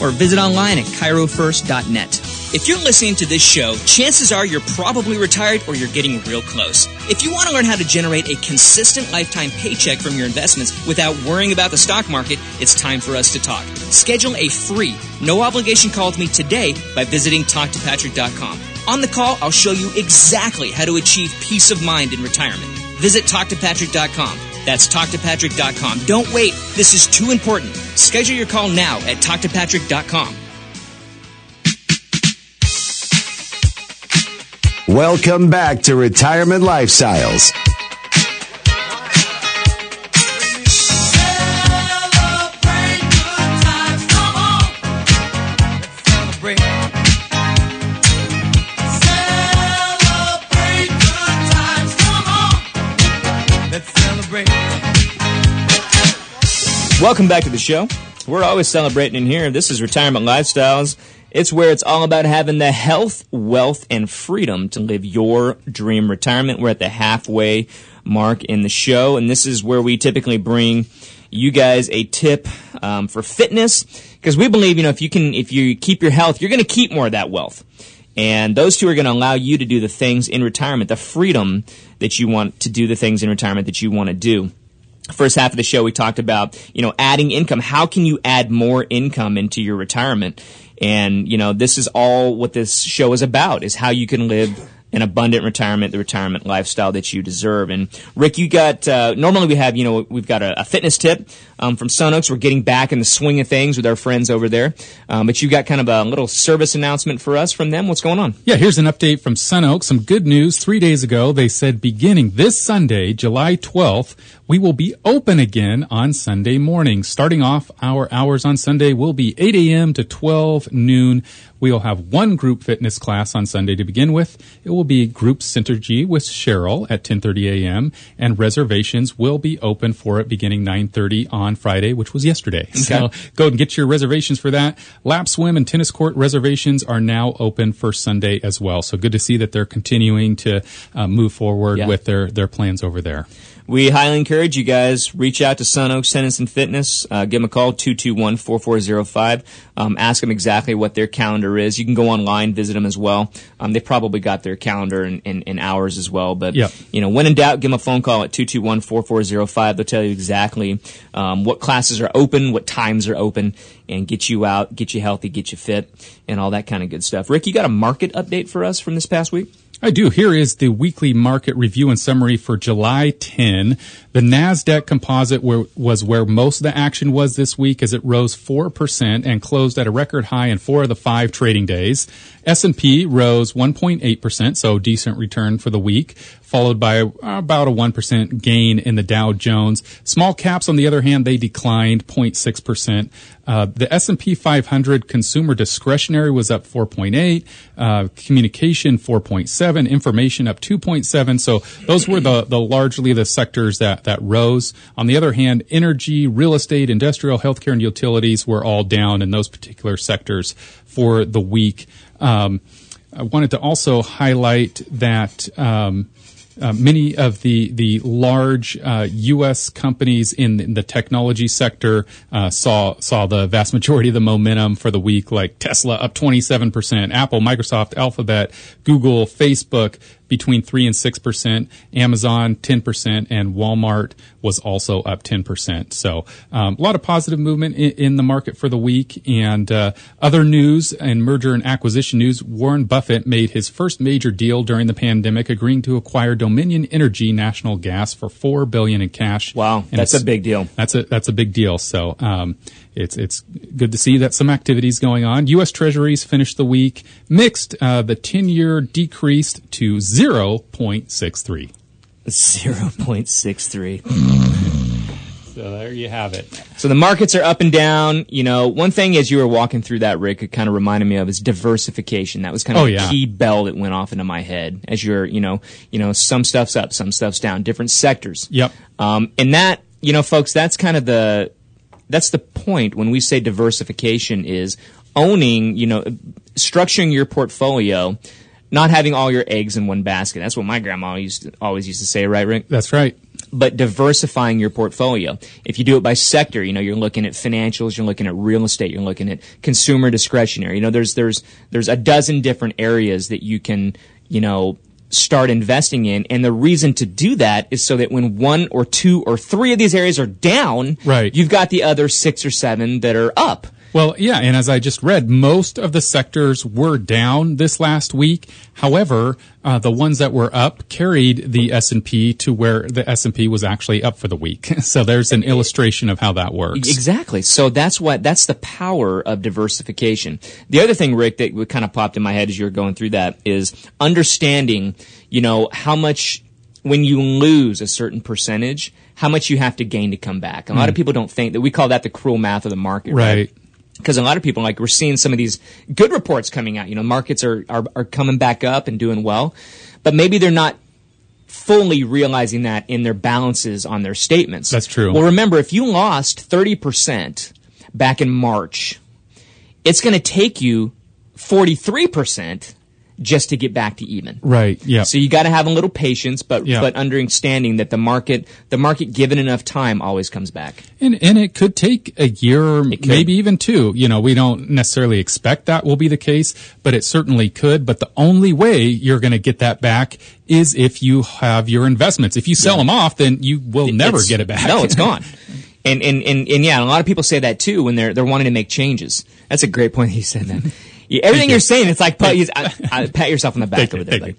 Speaker 10: or visit online at chirofirst.net. If you're listening to this show, chances are you're probably retired or you're getting real close. If you want to learn how to generate a consistent lifetime paycheck from your investments without worrying about the stock market, it's time for us to talk. Schedule a free, no obligation call with me today by visiting talktopatrick.com. On the call, I'll show you exactly how to achieve peace of mind in retirement. Visit talktopatrick.com. That's talktopatrick.com. Don't wait. This is too important. Schedule your call now at talktopatrick.com.
Speaker 3: Welcome back to Retirement Lifestyles.
Speaker 1: Welcome back to the show. We're always celebrating in here. This is Retirement Lifestyles. It's where it's all about having the health, wealth, and freedom to live your dream retirement. We're at the halfway mark in the show, and this is where we typically bring you guys a tip um, for fitness because we believe, you know, if you can, if you keep your health, you're going to keep more of that wealth. And those two are going to allow you to do the things in retirement, the freedom that you want to do the things in retirement that you want to do first half of the show we talked about you know adding income how can you add more income into your retirement and you know this is all what this show is about is how you can live an abundant retirement, the retirement lifestyle that you deserve. And Rick, you got uh, normally we have you know we've got a, a fitness tip um, from SunOaks. We're getting back in the swing of things with our friends over there, um, but you got kind of a little service announcement for us from them. What's going on?
Speaker 2: Yeah, here's an update from Sun Oaks. Some good news. Three days ago, they said beginning this Sunday, July 12th, we will be open again on Sunday morning. Starting off, our hours on Sunday will be 8 a.m. to 12 noon. We'll have one group fitness class on Sunday to begin with. It will be group synergy with Cheryl at 10:30 a.m. and reservations will be open for it beginning 9:30 on Friday, which was yesterday. Okay. So go and get your reservations for that. Lap swim and tennis court reservations are now open for Sunday as well. So good to see that they're continuing to uh, move forward yeah. with their their plans over there
Speaker 1: we highly encourage you guys reach out to SunOaks Tennis and Fitness. Uh, give them a call 221-4405. Um, ask them exactly what their calendar is. You can go online, visit them as well. Um, they've probably got their calendar and hours as well. But
Speaker 2: yep.
Speaker 1: you know, when in doubt, give them a phone call at 221-4405. They'll tell you exactly um, what classes are open, what times are open, and get you out, get you healthy, get you fit, and all that kind of good stuff. Rick, you got a market update for us from this past week?
Speaker 2: I do. Here is the weekly market review and summary for July 10. The NASDAQ composite were, was where most of the action was this week as it rose 4% and closed at a record high in four of the five trading days. S&P rose 1.8%, so decent return for the week, followed by about a 1% gain in the Dow Jones. Small caps, on the other hand, they declined 0.6%. Uh, the S&P 500 consumer discretionary was up 4.8, uh, communication 4.7, information up 2.7. So those were the, the largely the sectors that, that rose. On the other hand, energy, real estate, industrial, healthcare, and utilities were all down in those particular sectors for the week. Um, I wanted to also highlight that um, uh, many of the the large uh, U.S. companies in, in the technology sector uh, saw saw the vast majority of the momentum for the week, like Tesla up 27 percent, Apple, Microsoft, Alphabet, Google, Facebook between 3 and 6%, Amazon 10%, and Walmart was also up 10%. So um, a lot of positive movement in, in, the market for the week. And uh, other news and merger and acquisition news, Warren Buffett made his first major deal during the pandemic, agreeing to acquire Dominion Energy National Gas for $4 billion in cash.
Speaker 1: Wow, and that's a big deal.
Speaker 2: That's a, that's a big deal. So um, it's it's good to see that some activities going on. U.S. Treasuries finished the week mixed. Uh, the ten year decreased to zero point six three.
Speaker 1: Zero point six three.
Speaker 2: So there you have it.
Speaker 1: So the markets are up and down. You know, one thing as you were walking through that, Rick, it kind of reminded me of is diversification. That was kind of
Speaker 2: oh,
Speaker 1: a
Speaker 2: yeah.
Speaker 1: key bell that went off into my head as you're, you know, you know, some stuff's up, some stuff's down, different sectors.
Speaker 2: Yep.
Speaker 1: Um, and that, you know, folks, that's kind of the that's the point when we say diversification is owning, you know, structuring your portfolio, not having all your eggs in one basket. That's what my grandma used to, always used to say, right, Rick?
Speaker 2: That's right.
Speaker 1: But diversifying your portfolio. If you do it by sector, you know, you're looking at financials, you're looking at real estate, you're looking at consumer discretionary. You know, there's there's there's a dozen different areas that you can, you know, start investing in. And the reason to do that is so that when one or two or three of these areas are down,
Speaker 2: right.
Speaker 1: you've got the other six or seven that are up.
Speaker 2: Well, yeah, and as I just read, most of the sectors were down this last week. However, uh, the ones that were up carried the S and P to where the S and P was actually up for the week. So there's an illustration of how that works.
Speaker 1: Exactly. So that's what that's the power of diversification. The other thing, Rick, that kind of popped in my head as you were going through that is understanding, you know, how much when you lose a certain percentage, how much you have to gain to come back. A lot of
Speaker 2: Mm.
Speaker 1: people don't think that we call that the cruel math of the market,
Speaker 2: Right.
Speaker 1: Because a lot of people like we're seeing some of these good reports coming out. You know, markets are, are are coming back up and doing well, but maybe they're not fully realizing that in their balances on their statements.
Speaker 2: That's true.
Speaker 1: Well, remember if you lost thirty percent back in March, it's going to take you forty three percent just to get back to even.
Speaker 2: Right. Yeah.
Speaker 1: So you got to have a little patience, but
Speaker 2: Yeah.
Speaker 1: but understanding that the market the market given enough time always comes back.
Speaker 2: And and it could take a year, or maybe even two. You know, we don't necessarily expect that will be the case, but it certainly could. But the only way you're going to get that back is if you have your investments. If you sell them off, then you will never get it back.
Speaker 1: No, it's gone. And, and, and, and yeah, a lot of people say that too when they're, they're wanting to make changes. That's a great point that you said that. Yeah, everything
Speaker 2: you.
Speaker 1: you're saying, it's like, pat, I, I, uh, pat yourself on the back over there.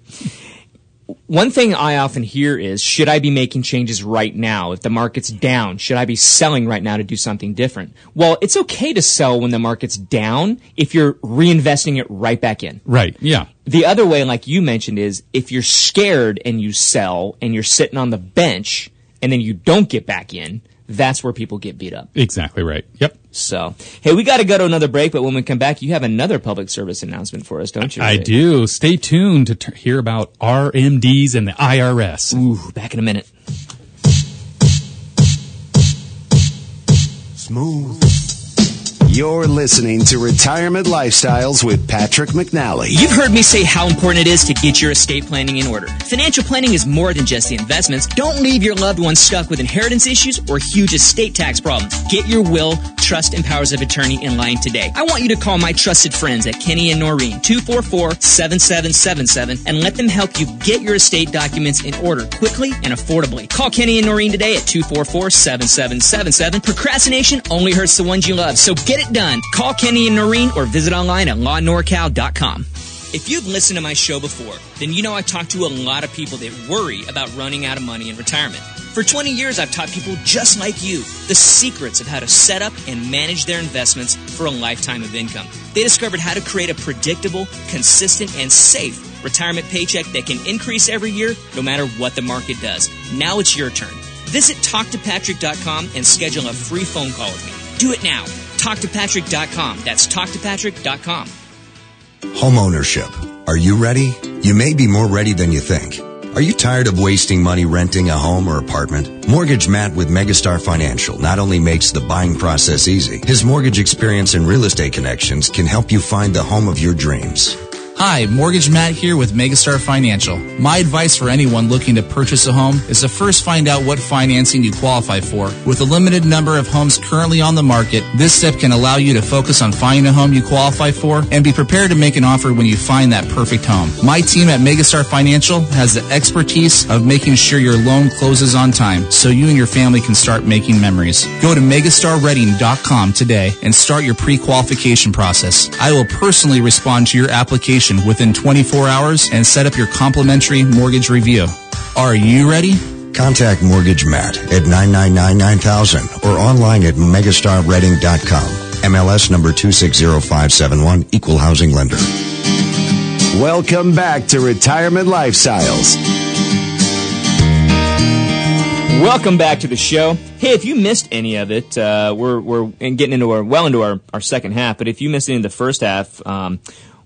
Speaker 1: One thing I often hear is, should I be making changes right now? If the market's down, should I be selling right now to do something different? Well, it's okay to sell when the market's down if you're reinvesting it right back in.
Speaker 2: Right. Yeah.
Speaker 1: The other way, like you mentioned, is if you're scared and you sell and you're sitting on the bench and then you don't get back in, that's where people get beat up.
Speaker 2: Exactly right. Yep.
Speaker 1: So, hey, we got to go to another break, but when we come back, you have another public service announcement for us, don't you?
Speaker 2: I
Speaker 1: Rick?
Speaker 2: do. Stay tuned to t- hear about RMDs and the IRS.
Speaker 1: Ooh, back in a minute.
Speaker 3: Smooth. You're listening to Retirement Lifestyles with Patrick McNally.
Speaker 10: You've heard me say how important it is to get your estate planning in order. Financial planning is more than just the investments. Don't leave your loved ones stuck with inheritance issues or huge estate tax problems. Get your will, trust, and powers of attorney in line today. I want you to call my trusted friends at Kenny and Norine, 244-7777, and let them help you get your estate documents in order quickly and affordably. Call Kenny and Norine today at 244-7777. Procrastination only hurts the ones you love, so get it done. Call Kenny and Norine or visit online at lawnorcal.com. If you've listened to my show before, then you know I talk to a lot of people that worry about running out of money in retirement. For 20 years, I've taught people just like you the secrets of how to set up and manage their investments for a lifetime of income. They discovered how to create a predictable, consistent, and safe retirement paycheck that can increase every year no matter what the market does. Now it's your turn. Visit talktopatrick.com and schedule a free phone call with me. Do it now. Talktopatrick.com. That's talktopatrick.com.
Speaker 11: Home ownership. Are you ready? You may be more ready than you think. Are you tired of wasting money renting a home or apartment? Mortgage Matt with Megastar Financial not only makes the buying process easy, his mortgage experience and real estate connections can help you find the home of your dreams.
Speaker 12: Hi, Mortgage Matt here with Megastar Financial. My advice for anyone looking to purchase a home is to first find out what financing you qualify for. With a limited number of homes currently on the market, this step can allow you to focus on finding a home you qualify for and be prepared to make an offer when you find that perfect home. My team at Megastar Financial has the expertise of making sure your loan closes on time so you and your family can start making memories. Go to megastarredding.com today and start your pre-qualification process. I will personally respond to your application within 24 hours and set up your complimentary mortgage review. Are you ready?
Speaker 11: Contact Mortgage Matt at 999-9000 or online at megastarredding.com. MLS number 260571, Equal Housing Lender.
Speaker 3: Welcome back to Retirement Lifestyles.
Speaker 1: Welcome back to the show. Hey, if you missed any of it, uh, we're we're getting into our well into our, our second half. But if you missed any of the first half, um,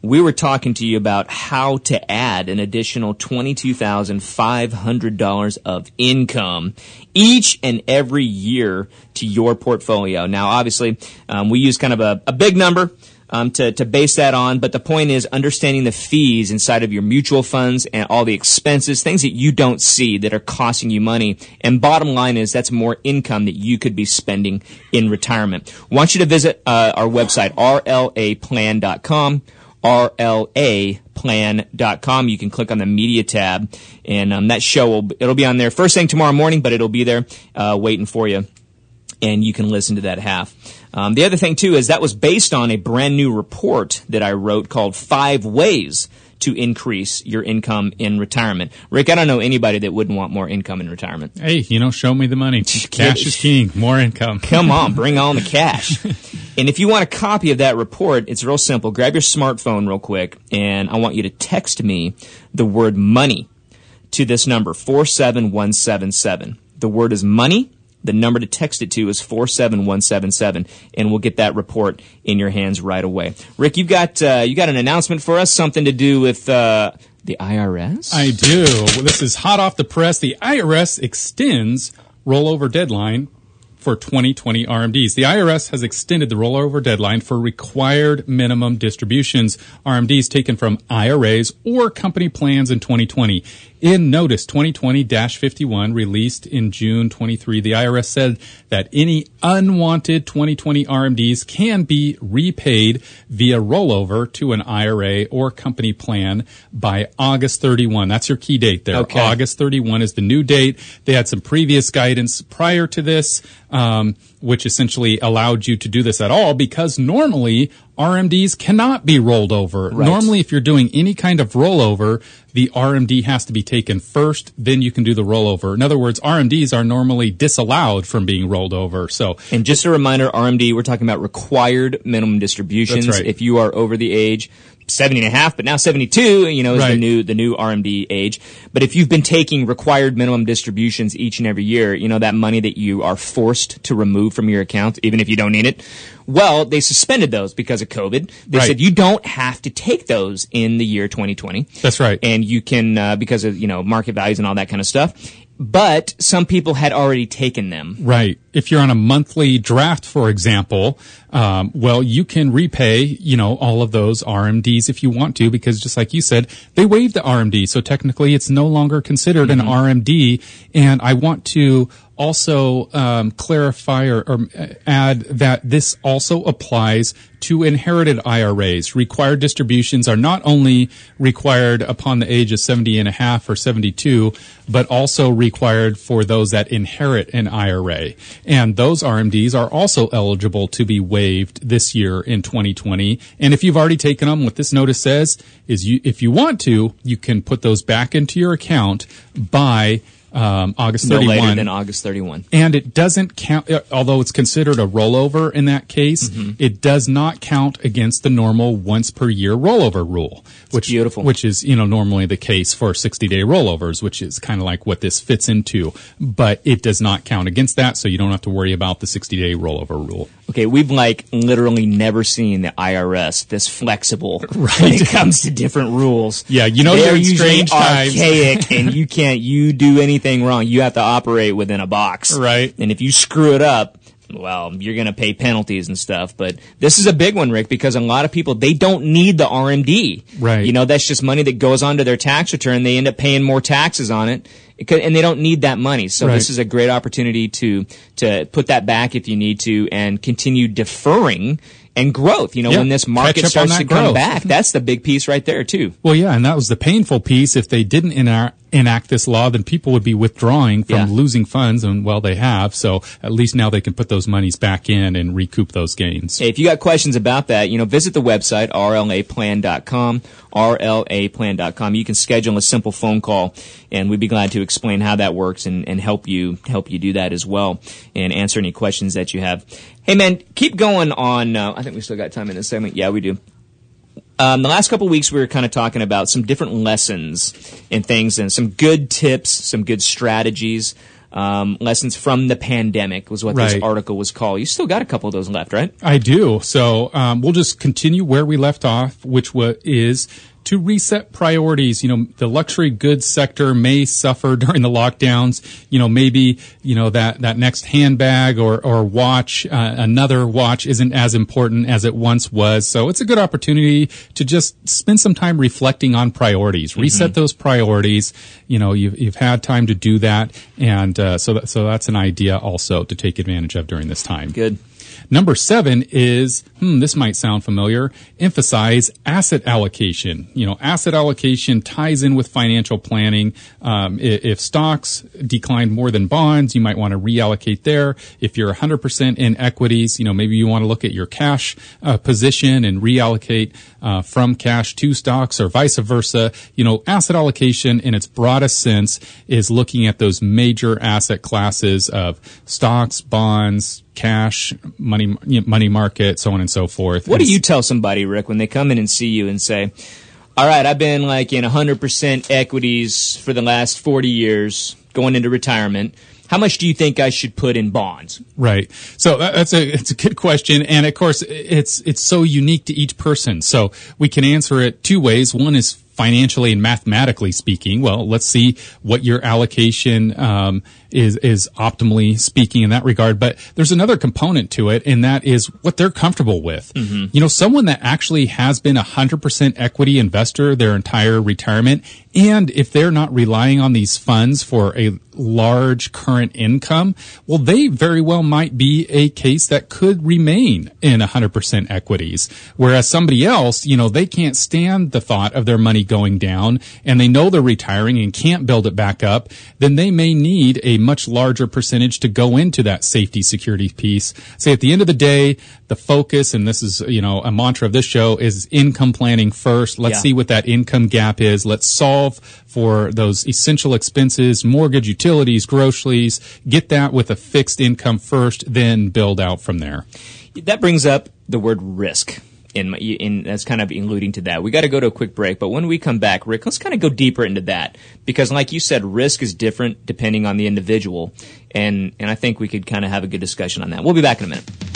Speaker 1: we were talking to you about how to add an additional twenty two thousand five hundred dollars of income each and every year to your portfolio. Now, obviously, um, we use kind of a, a big number um, to, to base that on. But the point is understanding the fees inside of your mutual funds and all the expenses, things that you don't see that are costing you money. And bottom line is that's more income that you could be spending in retirement. Want you to visit uh, our website, rlaplan.com rlaplan.com. You can click on the media tab, and um, that show will it'll be on there first thing tomorrow morning, but it'll be there uh, waiting for you, and you can listen to that half. Um, the other thing too is that was based on a brand new report that I wrote called Five Ways to Increase Your Income in Retirement. Rick, I don't know anybody that wouldn't want more income in retirement.
Speaker 2: Hey, you know, show me the money. Cash is king. More income.
Speaker 1: Come on, bring on the cash. and if you want a copy of that report, it's real simple. Grab your smartphone real quick, and I want you to text me the word money to this number, 47177. The word is money. The number to text it to is 47177, and we'll get that report in your hands right away. Rick, you've got, uh, you got an announcement for us, something to do with, uh, the IRS?
Speaker 2: I do. Well, this is hot off the press. The IRS extends rollover deadline for 2020 RMDs. The IRS has extended the rollover deadline for required minimum distributions RMDs taken from IRAs or company plans in 2020. In Notice 2020-51 released in June 23, the IRS said that any unwanted 2020 RMDs can be repaid via rollover to an IRA or company plan by August 31. That's your key date there.
Speaker 1: Okay.
Speaker 2: August 31 is the new date. They had some previous guidance prior to this, um, which essentially allowed you to do this at all because normally RMDs cannot be rolled over.
Speaker 1: Right.
Speaker 2: Normally, if you're doing any kind of rollover, the RMD has to be taken first, then you can do the rollover. In other words, RMDs are normally disallowed from being rolled over. So,
Speaker 1: And just a reminder, RMD, we're talking about required minimum distributions.
Speaker 2: That's right.
Speaker 1: If you are over the age 70 and a half, but now 72, you know, is the new, the new RMD age. But if you've been taking required minimum distributions each and every year, you know, that money that you are forced to remove from your account, even if you don't need it, well, they suspended those because of COVID. They
Speaker 2: Right.
Speaker 1: said you don't have to take those in the year 2020
Speaker 2: that's right.
Speaker 1: and you can uh, because of you know market values and all that kind of stuff. But some people had already taken them.
Speaker 2: Right. If you're on a monthly draft, for example, um, well, you can repay, you know, all of those RMDs if you want to, because just like you said, they waived the RMD. So technically it's no longer considered an RMD. And I want to also um, clarify or, or add that this also applies to inherited IRAs. Required distributions are not only required upon the age of 70 and a half or 72, but also required for those that inherit an IRA. And those RMDs are also eligible to be waived this year in 2020. And if you've already taken them, what this notice says is you, if you want to, you can put those back into your account by um, August
Speaker 1: No
Speaker 2: 31
Speaker 1: later than August 31.
Speaker 2: and it doesn't count uh, although it's considered a rollover in that case
Speaker 1: Mm-hmm.
Speaker 2: it does not count against the normal once per year rollover rule which
Speaker 1: beautiful.
Speaker 2: which is you know normally the case for 60 day rollovers which is kind of like what this fits into but it does not count against that so you don't have to worry about the 60 day rollover rule
Speaker 1: Okay, we've like literally never seen the IRS this flexible when it comes to different rules.
Speaker 2: Yeah, you know
Speaker 1: They're
Speaker 2: you're
Speaker 1: usually
Speaker 2: strange times.
Speaker 1: archaic, and you can't you do anything wrong. You have to operate within a box,
Speaker 2: Right.
Speaker 1: And if you screw it up, well, you're going to pay penalties and stuff. But this is a big one, Rick, because a lot of people they don't need the RMD.
Speaker 2: Right.
Speaker 1: You know, that's just money that goes onto their tax return. They end up paying more taxes on it. And they don't need that money, so
Speaker 2: Right.
Speaker 1: this is a great opportunity to to put that back if you need to, and continue deferring and growth. You know,
Speaker 2: Yeah,
Speaker 1: when this market starts to come back, that's the big piece right there too.
Speaker 2: Well, yeah, and that was the painful piece. If they didn't enact, enact this law, then people would be withdrawing from
Speaker 1: Yeah.
Speaker 2: losing funds, and well, they have. So at least now they can put those monies back in and recoup those gains.
Speaker 1: Hey, if you got questions about that, you know, visit the website, rlaplan.com, rlaplan.com. You can schedule a simple phone call and we'd be glad to explain how that works and, and help you, help you do that as well and answer any questions that you have. Hey man, keep going on, uh, I think we still got time in this segment. Yeah, we do. Um, the last couple of weeks, we were kind of talking about some different lessons and things, and some good tips, some good strategies, um, lessons from the pandemic was what this article was called. You still got a couple of those left, right?
Speaker 2: I do. So um, we'll just continue where we left off, which wa- is to reset priorities. You know, the luxury goods sector may suffer during the lockdowns. You know, maybe you know that that next handbag or or watch, uh, another watch, isn't as important as it once was. So it's a good opportunity to just spend some time reflecting on priorities, reset those priorities. You know, you've you've had time to do that, and uh, so that, so that's an idea also to take advantage of during this time.
Speaker 1: Good.
Speaker 2: Number seven is, hmm, this might sound familiar, emphasize asset allocation. You know, asset allocation ties in with financial planning. Um, if, stocks decline more than bonds, you might want to reallocate there. If you're 100% in equities, you know, maybe you want to look at your cash uh, position and reallocate uh, from cash to stocks or vice versa. You know, asset allocation in its broadest sense is looking at those major asset classes of stocks, bonds, cash, money, money market, so on and so forth.
Speaker 13: What do you tell somebody, Rick, when they come in and see you and say, all right, I've been like in 100% equities for the last 40 years going into retirement. How much do you think I should put in bonds?
Speaker 2: Right. So uh, that's a it's a good question, and of course it's it's so unique to each person. So we can answer it two ways. One is financially and mathematically speaking. Well, let's see what your allocation um, is is optimally speaking in that regard. But there's another component to it, and that is what they're comfortable with. Mm-hmm. You know, someone that actually has been a hundred percent equity investor their entire retirement, and if they're not relying on these funds for a large current income, well, they very well might be a case that could remain in 100% equities. Whereas somebody else, you know, they can't stand the thought of their money going down and they know they're retiring and can't build it back up, then they may need a much larger percentage to go into that safety security piece. Say at the end of the day, the focus, and this is, you know, a mantra of this show is income planning first. Let's yeah. see what that income gap is. Let's solve for those essential expenses, mortgage, utilities, groceries. Get that with a fixed income first, then build out from there.
Speaker 13: That brings up the word risk in, in that's kind of alluding to that. We got to go to a quick break, but when we come back, Rick, let's kind of go deeper into that because, like you said, risk is different depending on the individual, and and I think we could kind of have a good discussion on that. We'll be back in a minute.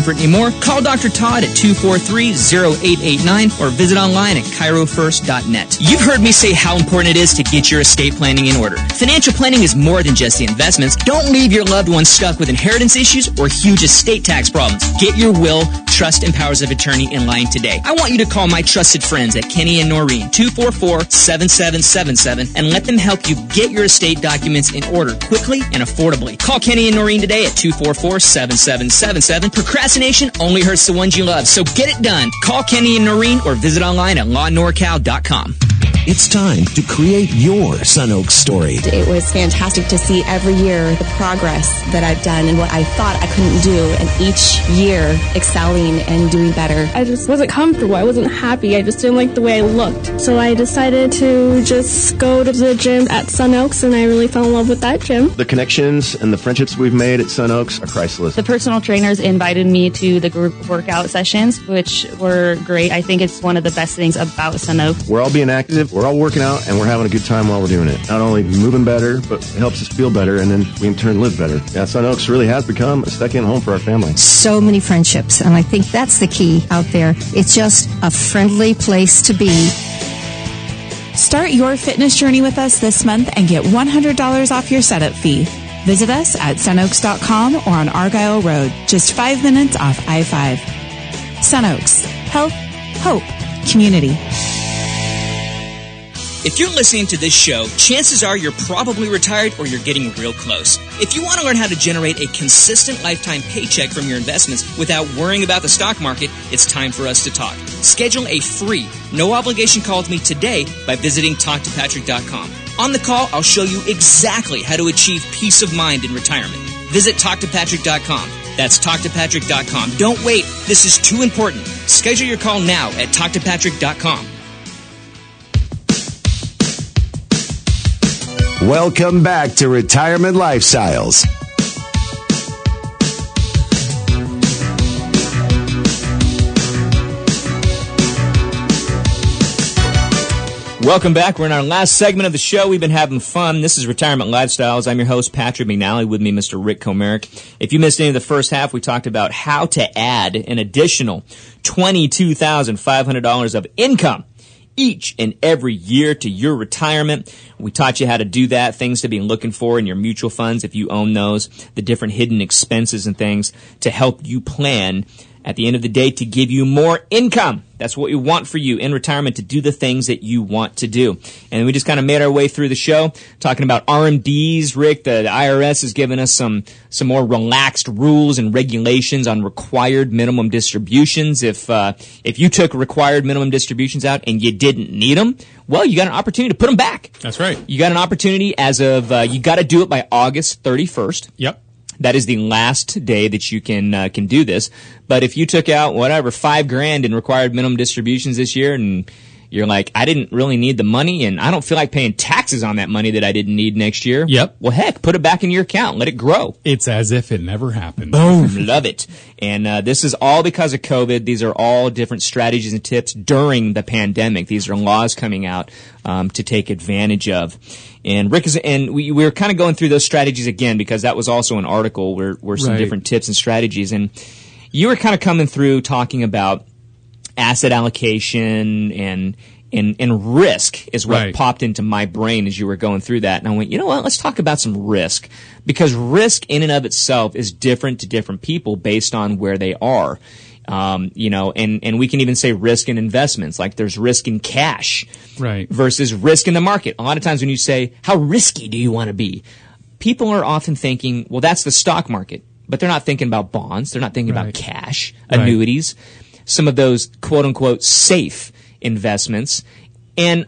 Speaker 1: anymore. Call Dr. Todd at 243-0889 or visit online at chirofirst.net. You've heard me say how important it is to get your estate planning in order. Financial planning is more than just the investments. Don't leave your loved ones stuck with inheritance issues or huge estate tax problems. Get your will, trust, and powers of attorney in line today. I want you to call my trusted friends at Kenny and Norine 244-7777 and let them help you get your estate documents in order quickly and affordably. Call Kenny and Norine today at 244-7777. Procrastination only hurts the ones you love. So get it done. Call Kenny and Norine or visit online at lawnorcal.com.
Speaker 3: It's time to create your Sun Oak story.
Speaker 4: It was fantastic to see every year the progress that I've done and what I thought I couldn't do, and each year excelling and doing better.
Speaker 5: I just wasn't comfortable. I wasn't happy. I just didn't like the way I looked. So I decided to just go to the gym at Sun Oaks, and I really fell in love with that gym.
Speaker 6: The connections and the friendships we've made at Sun Oaks are priceless.
Speaker 7: The personal trainers invited me to the group workout sessions, which were great. I think it's one of the best things about Sun Oaks.
Speaker 6: We're all being active we're all working out and we're having a good time while we're doing it. Not only moving better, but it helps us feel better and then we in turn live better. Yeah, Sun Oaks really has become a second home for our family.
Speaker 8: So many friendships, and I think that's the key out there. It's just a friendly place to be.
Speaker 9: Start your fitness journey with us this month and get $100 off your setup fee. Visit us at sunoaks.com or on Argyle Road, just five minutes off I 5. Sunoaks. Health, hope, community.
Speaker 1: If you're listening to this show, chances are you're probably retired or you're getting real close. If you want to learn how to generate a consistent lifetime paycheck from your investments without worrying about the stock market, it's time for us to talk. Schedule a free, no obligation call with me today by visiting talktopatrick.com. On the call, I'll show you exactly how to achieve peace of mind in retirement. Visit talktopatrick.com. That's talktopatrick.com. Don't wait. This is too important. Schedule your call now at talktopatrick.com.
Speaker 3: Welcome back to Retirement Lifestyles.
Speaker 1: Welcome back. We're in our last segment of the show. We've been having fun. This is Retirement Lifestyles. I'm your host, Patrick McNally. With me, Mr. Rick Comerick. If you missed any of the first half, we talked about how to add an additional $22,500 of income each and every year to your retirement. We taught you how to do that, things to be looking for in your mutual funds if you own those, the different hidden expenses and things to help you plan at the end of the day to give you more income. That's what we want for you in retirement to do the things that you want to do. And we just kind of made our way through the show talking about RMDs. Rick, the, the IRS has given us some, some more relaxed rules and regulations on required minimum distributions. If, uh, if you took required minimum distributions out and you didn't need them, well, you got an opportunity to put them back.
Speaker 2: That's right.
Speaker 1: You got an opportunity as of, uh, you got to do it by August 31st.
Speaker 2: Yep.
Speaker 1: That is the last day that you can uh, can do this. But if you took out whatever five grand in required minimum distributions this year, and you're like, I didn't really need the money, and I don't feel like paying taxes on that money that I didn't need next year.
Speaker 2: Yep.
Speaker 1: Well, heck, put it back in your account, let it grow.
Speaker 2: It's as if it never happened.
Speaker 1: Boom. Love it. And uh, this is all because of COVID. These are all different strategies and tips during the pandemic. These are laws coming out um, to take advantage of. And Rick is, and we, we were kind of going through those strategies again because that was also an article where, where some
Speaker 2: Right.
Speaker 1: different tips and strategies. And you were kind of coming through talking about asset allocation and and and risk is what
Speaker 2: Right.
Speaker 1: popped into my brain as you were going through that. And I went you know what? Let's talk about some risk. Because risk in and of itself is different to different people based on where they are. Um, you know and and we can even say risk in investments like there's risk in cash
Speaker 2: Right.
Speaker 1: versus risk in the market. A lot of times when you say how risky do you want to be? People are often thinking well that's the stock market. But they're not thinking about bonds. They're not thinking about
Speaker 2: Right.
Speaker 1: cash
Speaker 2: Right.
Speaker 1: Some of those quote unquote safe investments. And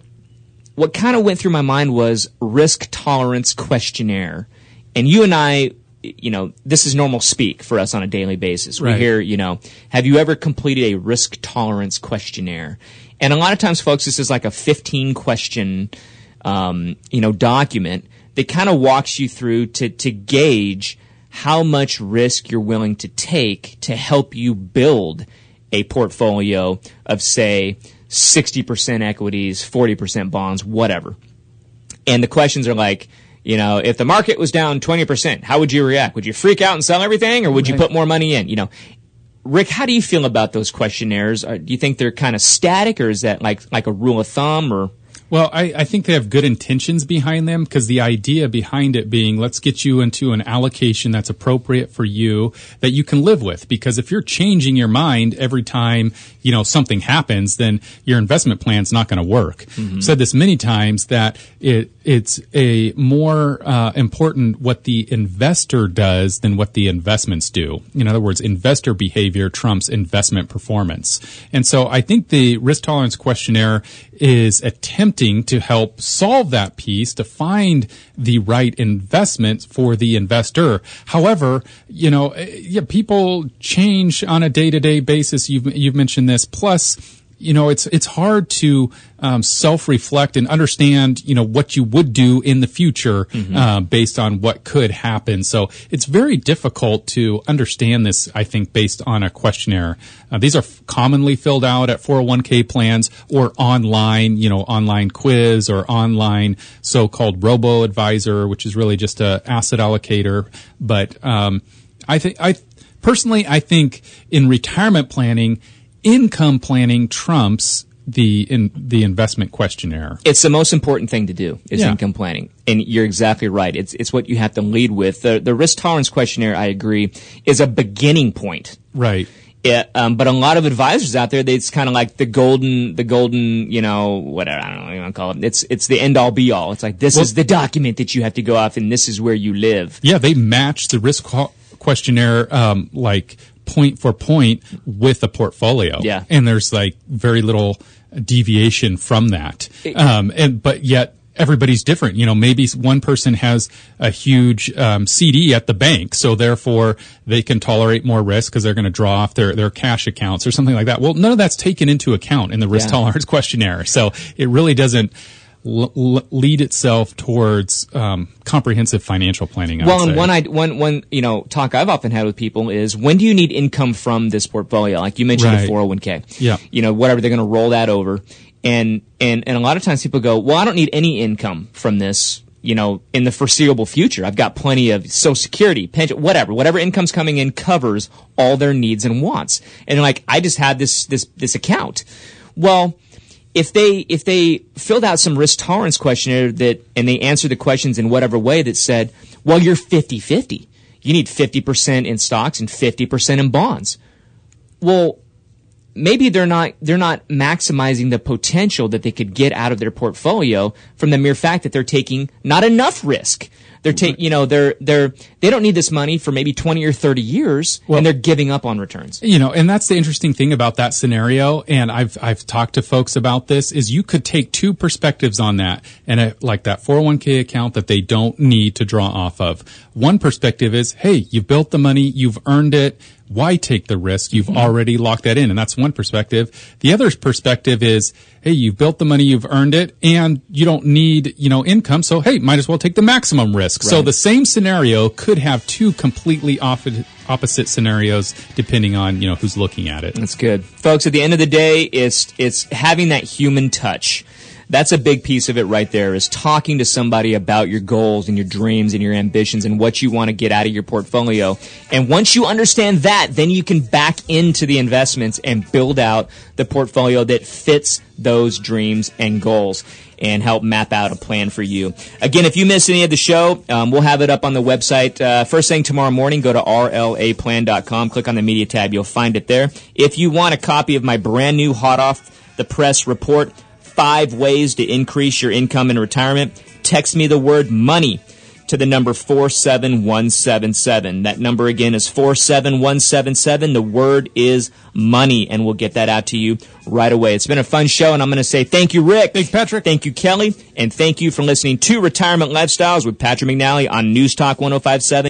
Speaker 1: what kind of went through my mind was risk tolerance questionnaire. And you and I, you know, this is normal speak for us on a daily basis. We hear, you know, have you ever completed a risk tolerance questionnaire? And a lot of times, folks, this is like a 15 question, um, you know, document that kind of walks you through to, to gauge how much risk you're willing to take to help you build a portfolio of say 60% equities, 40% bonds, whatever. And the questions are like, you know, if the market was down 20%, how would you react? Would you freak out and sell everything or would you put more money in? You know, Rick, how do you feel about those questionnaires? Are, do you think they're kind of static or is that like, like a rule of thumb or?
Speaker 2: Well, I, I think they have good intentions behind them because the idea behind it being let's get you into an allocation that's appropriate for you that you can live with. Because if you're changing your mind every time, you know, something happens, then your investment plan's not going to work. Said this many times that it, it's a more uh, important what the investor does than what the investments do. In other words, investor behavior trumps investment performance. And so I think the risk tolerance questionnaire is attempting to help solve that piece to find the right investments for the investor. However, you know, eh, yeah, people change on a day-to-day basis. You've you've mentioned this. Plus, you know, it's it's hard to um, self-reflect and understand, you know, what you would do in the future uh, based on what could happen. So it's very difficult to understand this. I think based on a questionnaire. Uh, these are f- commonly filled out at 401k plans or online, you know, online quiz or online so-called robo advisor, which is really just a asset allocator. But um, I think I personally, I think in retirement planning, income planning trumps the in the investment questionnaire.
Speaker 1: It's the most important thing to do is
Speaker 2: Yeah.
Speaker 1: income planning, and you're exactly right. It's it's what you have to lead with. The the risk tolerance questionnaire, I agree, is a beginning point.
Speaker 2: Right.
Speaker 1: Yeah, um, but a lot of advisors out there, they, it's kind of like the golden, the golden, you know, whatever I don't know what you want to call it. It's it's the end all be all. It's like this
Speaker 2: Well-
Speaker 1: is the document that you have to go off, and this is where you live.
Speaker 2: Yeah, they match the risk questionnaire um, like point for point with a portfolio.
Speaker 1: Yeah.
Speaker 2: and there's like very little deviation from that. Um, and but yet everybody's different. You know, maybe one person has a huge um, CD at the bank, so therefore they can tolerate more risk because they're going to draw off their their cash accounts or something like that. Well, none of that's taken into account in the risk
Speaker 1: Yeah.
Speaker 2: tolerance questionnaire, so it really doesn't. L- l- lead itself towards um, comprehensive financial planning. I
Speaker 1: Well, and one I one one you know talk I've often had with people is when do you need income from this portfolio? Like you mentioned
Speaker 2: Right.
Speaker 1: the 401k.
Speaker 2: Yeah.
Speaker 1: You know whatever they're going to roll that over, And, and, and a lot of times people go, well, I don't need any income from this you know, in the foreseeable future. I've got plenty of social security, pension, whatever, whatever income's coming in covers all their needs and wants. And like, I just had this, this, this account. Well, if they, if they filled out some risk tolerance questionnaire that, and they answered the questions in whatever way that said, well, you're 50-50. You need 50% in stocks and 50% in bonds. Well, maybe they're not they're not maximizing the potential that they could get out of their portfolio from the mere fact that they're taking not enough risk. They're taking, you know, they're they're they don't need this money for maybe 20 or 30 years well, and they're giving up on returns.
Speaker 2: You know, and that's the interesting thing about that scenario and I've I've talked to folks about this is you could take two perspectives on that and a, like that 401k account that they don't need to draw off of. One perspective is, hey, you've built the money, you've earned it, why take the risk? You've mm-hmm. already locked that in. And that's one perspective. The other perspective is, hey, you've built the money, you've earned it, and you don't need, you know, income. So, hey, might as well take the maximum risk. Right. So the same scenario could have two completely opposite scenarios depending on, you know, who's looking at it.
Speaker 1: That's good. Folks, at the end of the day, it's, it's having that human touch that's a big piece of it right there is talking to somebody about your goals and your dreams and your ambitions and what you want to get out of your portfolio. And once you understand that, then you can back into the investments and build out the portfolio that fits those dreams and goals and help map out a plan for you. Again, if you miss any of the show, um, we'll have it up on the website. Uh, first thing tomorrow morning, go to rlaplan.com, click on the media tab. You'll find it there. If you want a copy of my brand new hot off the press report, five ways to increase your income in retirement, text me the word money to the number 47177. That number again is 47177. The word is money, and we'll get that out to you right away. It's been a fun show, and I'm going to say thank you, Rick.
Speaker 2: Thanks, Patrick.
Speaker 1: Thank you, Kelly. And thank you for listening to Retirement Lifestyles with Patrick McNally on News Talk 1057.